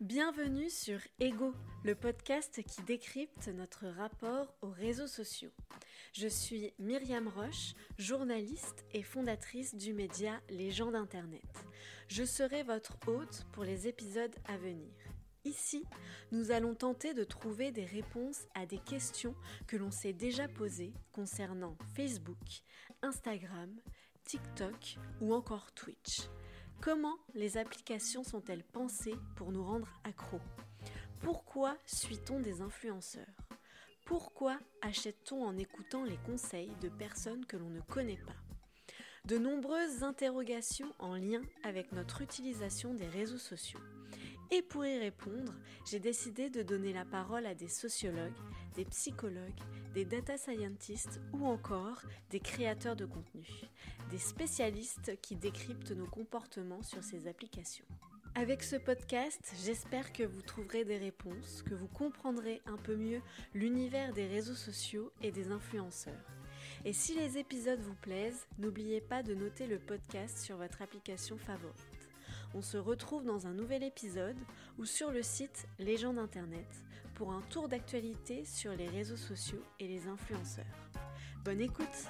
Bienvenue sur Ego, le podcast qui décrypte notre rapport aux réseaux sociaux. Je suis Myriam Roche, journaliste et fondatrice du média Les gens d'Internet. Je serai votre hôte pour les épisodes à venir. Ici, nous allons tenter de trouver des réponses à des questions que l'on s'est déjà posées concernant Facebook, Instagram, TikTok ou encore Twitch. Comment les applications sont-elles pensées pour nous rendre accros? Pourquoi suit-on des influenceurs? Pourquoi achète-t-on en écoutant les conseils de personnes que l'on ne connaît pas? De nombreuses interrogations en lien avec notre utilisation des réseaux sociaux. Et pour y répondre, j'ai décidé de donner la parole à des sociologues, des psychologues, des data scientists ou encore des créateurs de contenu, des spécialistes qui décryptent nos comportements sur ces applications. Avec ce podcast, j'espère que vous trouverez des réponses, que vous comprendrez un peu mieux l'univers des réseaux sociaux et des influenceurs. Et si les épisodes vous plaisent, n'oubliez pas de noter le podcast sur votre application favorite. On se retrouve dans un nouvel épisode ou sur le site Légende Internet pour un tour d'actualité sur les réseaux sociaux et les influenceurs. Bonne écoute